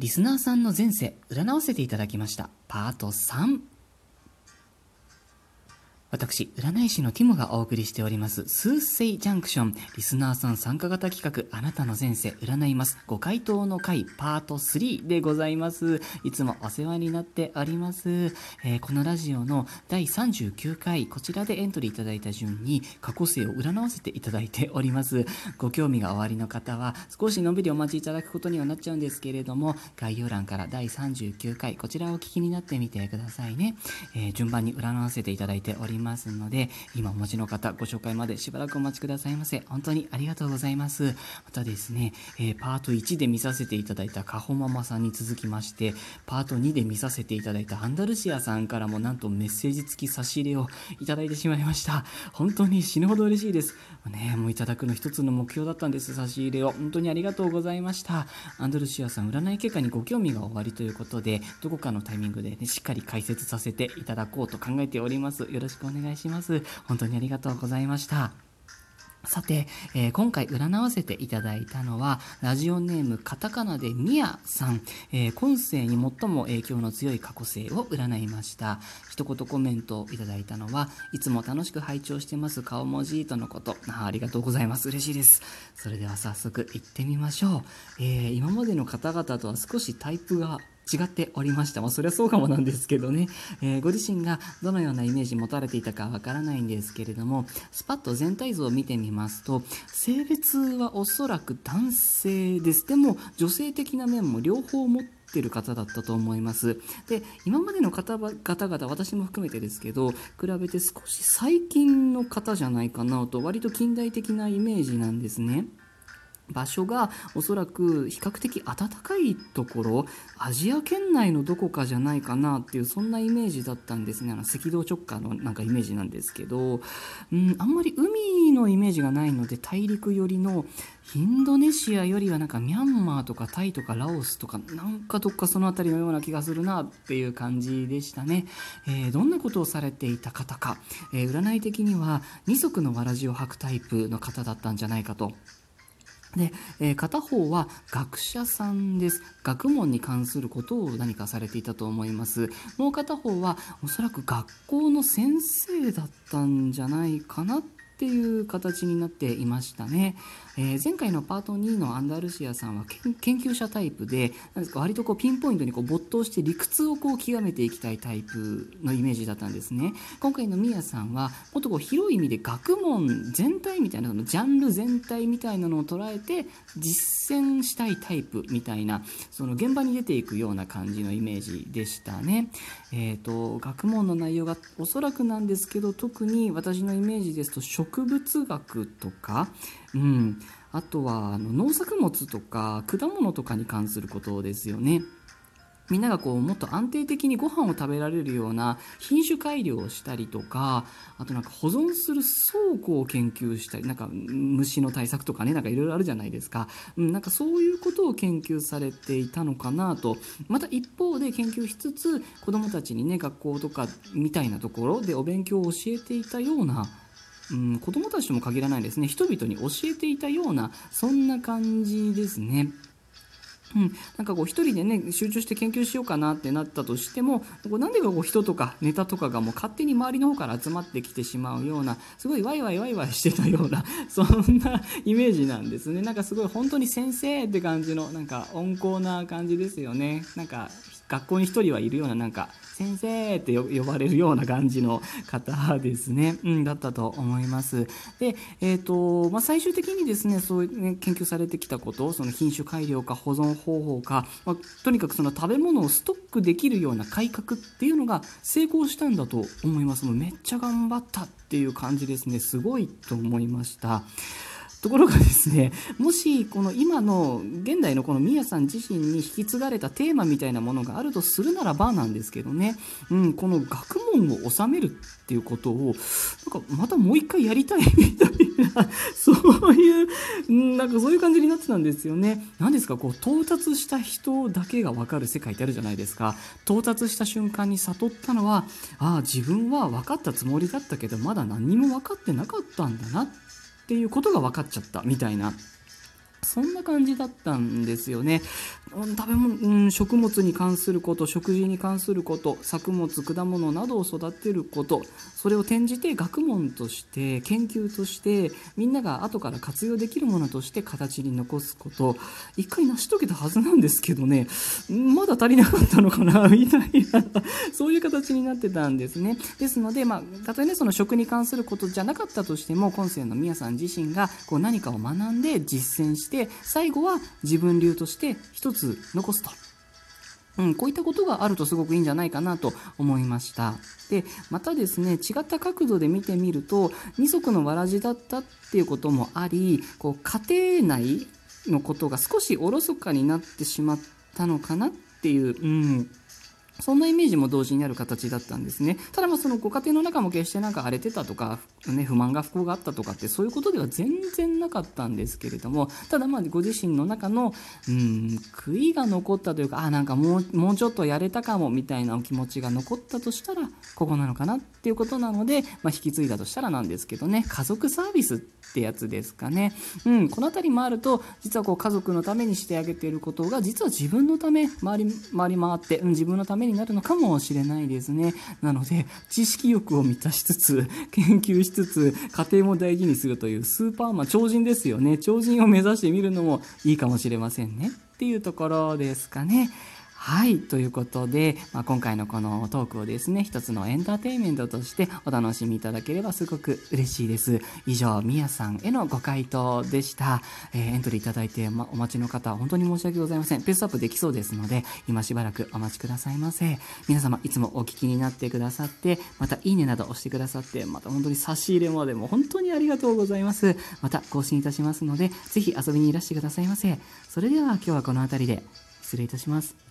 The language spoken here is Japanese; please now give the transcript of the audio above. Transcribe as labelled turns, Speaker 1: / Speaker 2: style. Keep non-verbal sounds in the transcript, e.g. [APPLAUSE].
Speaker 1: リスナーさんの前世占わせていただきました。パート3私、占い師のティモがお送りしております、スーセイジャンクション、リスナーさん参加型企画、あなたの前世占います、ご回答の回、パート3でございます。いつもお世話になっております。えー、このラジオの第39回、こちらでエントリーいただいた順に、過去世を占わせていただいております。ご興味がおありの方は、少しのんびりお待ちいただくことにはなっちゃうんですけれども、概要欄から第39回、こちらをお聞きになってみてくださいね。えー、順番に占わせていただいております。ますので、今お持ちの方、ご紹介までしばらくお待ちくださいませ。本当にありがとうございます。またですね、えー、パート1で見させていただいたカホママさんに続きまして、パート2で見させていただいたアンダルシアさんからもなんとメッセージ付き差し入れをいただいてしまいました。本当に死ぬほど嬉しいです。ね、もういただくの一つの目標だったんです、差し入れを。本当にありがとうございました。アンダルシアさん、占い結果にご興味がおありということで、どこかのタイミングで、ね、しっかり解説させていただこうと考えております。よろしくお願いします。本当にありがとうございました。さて、えー、今回占わせていただいたのは、ラジオネームカタカナでミヤさん、えー、今世に最も影響の強い過去世を占いました。一言コメントをいただいたのは、いつも楽しく拝聴してます顔文字とのことあ。ありがとうございます。嬉しいです。それでは早速行ってみましょう。えー、今までの方々とは少しタイプが違っておりました。まあ、そりゃそうかもなんですけどね、えー、ご自身がどのようなイメージ持たれていたかわからないんですけれども、スパッと全体像を見てみますと、性別はおそらく男性です。でも、女性的な面も両方持っててる方だったと思います。で、今までの方々、私も含めてですけど、比べて少し最近の方じゃないかなと、割と近代的なイメージなんですね。場所がおそらく比較的暖かいところアジア圏内のどこかじゃないかなっていうそんなイメージだったんですね。あの赤道直下のなんかイメージなんですけど、うん、あんまり海のイメージがないので大陸寄りのインドネシアよりはなんかミャンマーとかタイとかラオスとかなんかどっかその辺りのような気がするなっていう感じでしたね、えー、どんなことをされていた方か、えー、占い的には二足のわらじを履くタイプの方だったんじゃないか。とで、えー、片方は学者さんです。学問に関することを何かされていたと思います。もう片方はおそらく学校の先生だったんじゃないかなってっていう形になっていましたね。えー、前回のパート2のアンダルシアさんは研究者タイプでなんですか割とこうピンポイントにこう没頭して理屈をこう極めていきたいタイプのイメージだったんですね今回のミヤさんはもっとこう広い意味で学問全体みたいなそのジャンル全体みたいなのを捉えて実践したいタイプみたいなその現場に出ていくような感じのイメージでしたね。えーと、学問の内容がおそらくなんですけど特に私のイメージですと植物学とかうん、あとはあの農作物とか果物とかに関することですよね。みんながこうもっと安定的にご飯を食べられるような品種改良をしたりとかあとなんか保存する倉庫を研究したりなんか虫の対策とかねなんかいろいろあるじゃないですか、うん、なんかそういうことを研究されていたのかなと。また一方で研究しつつ子どもたちにね学校とかみたいなところでお勉強を教えていたようなうん、子供たちとも限らないですね。人々に教えていたようなそんな感じですね。うん、なんかこう一人でね集中して研究しようかなってなったとしてもこなんでかこう人とかネタとかがもう勝手に周りの方から集まってきてしまうようなすごいワイワイワイワイしてたような [LAUGHS] そんなイメージなんですね。なんかすごい本当に先生って感じのなんか温厚な感じですよね。なんか学校に1人はいるようななんか先生って呼ばれるような感じの方ですね、うん、だったと思います。で、えーとまあ、最終的にですねそういう、ね、研究されてきたことその品種改良か保存方法か、まあ、とにかくその食べ物をストックできるような改革っていうのが成功したんだと思います。もうめっちゃ頑張ったっていう感じですねすごいと思いました。ところがですね、もしこの今の現代のこのミヤさん自身に引き継がれたテーマみたいなものがあるとするならばなんですけどね、うん、この学問を収めるっていうことを、なんかまたもう一回やりたいみたいな、そういう、なんかそういう感じになってたんですよね。何ですか、こう到達した人だけがわかる世界ってあるじゃないですか。到達した瞬間に悟ったのは、ああ、自分は分かったつもりだったけど、まだ何にも分かってなかったんだなってっていうことが分かっちゃったみたいなそんな感じだったんですよね。食べ物、うん、食物に関すること、食事に関すること、作物、果物などを育てること、それを転じて学問として、研究として、みんなが後から活用できるものとして形に残すこと、一回成し遂げたはずなんですけどね、まだ足りなかったのかな、みたいな、そういう形になってたんですね。ですので、まあ、たとえね、その食に関することじゃなかったとしても、今世の宮さん自身がこう何かを学んで実践して、最後は自分流として一つ残すと。うん、こういったことがあるとすごくいいんじゃないかなと思いました。で、またですね、違った角度で見てみると、二足のわらじだったっていうこともあり、こう、家庭内のことが少しおろそかになってしまったのかなっていう、うん、そんなイメージも同時にある形だったんですね。ただまあそのご家庭の中も決してなんか荒れてたとか、ね、不満が不幸があったとかってそういうことでは全然なかったんですけれども、ただまあご自身の中の、うん、悔いが残ったというか、あ、なんかもう、もうちょっとやれたかもみたいなお気持ちが残ったとしたら、ここなのかなっていうことなので、まあ引き継いだとしたらなんですけどね、家族サービスってやつですかね。うん、この辺りもあると、実はこう家族のためにしてあげていることが、実は自分のため、回り、回り回って、うん、自分のためにになるのかもしれないですね。なので、知識欲を満たしつつ、[LAUGHS] 研究しつつ、家庭も大事にするというスーパーマン、超人ですよね。超人を目指してみるのもいいかもしれませんね。っていうところですかね。はい。ということで、まあ、今回のこのトークをですね、一つのエンターテインメントとしてお楽しみいただければすごく嬉しいです。以上、みやさんへのご回答でした。えー、エントリーいただいて、ま、お待ちの方は、本当に申し訳ございません。ペースアップできそうですので、今しばらくお待ちくださいませ。皆様、いつもお聞きになってくださって、またいいねなど押してくださって、また本当に差し入れまでも本当にありがとうございます。また更新いたしますので、ぜひ遊びにいらしてくださいませ。それでは今日はこの辺りで失礼いたします。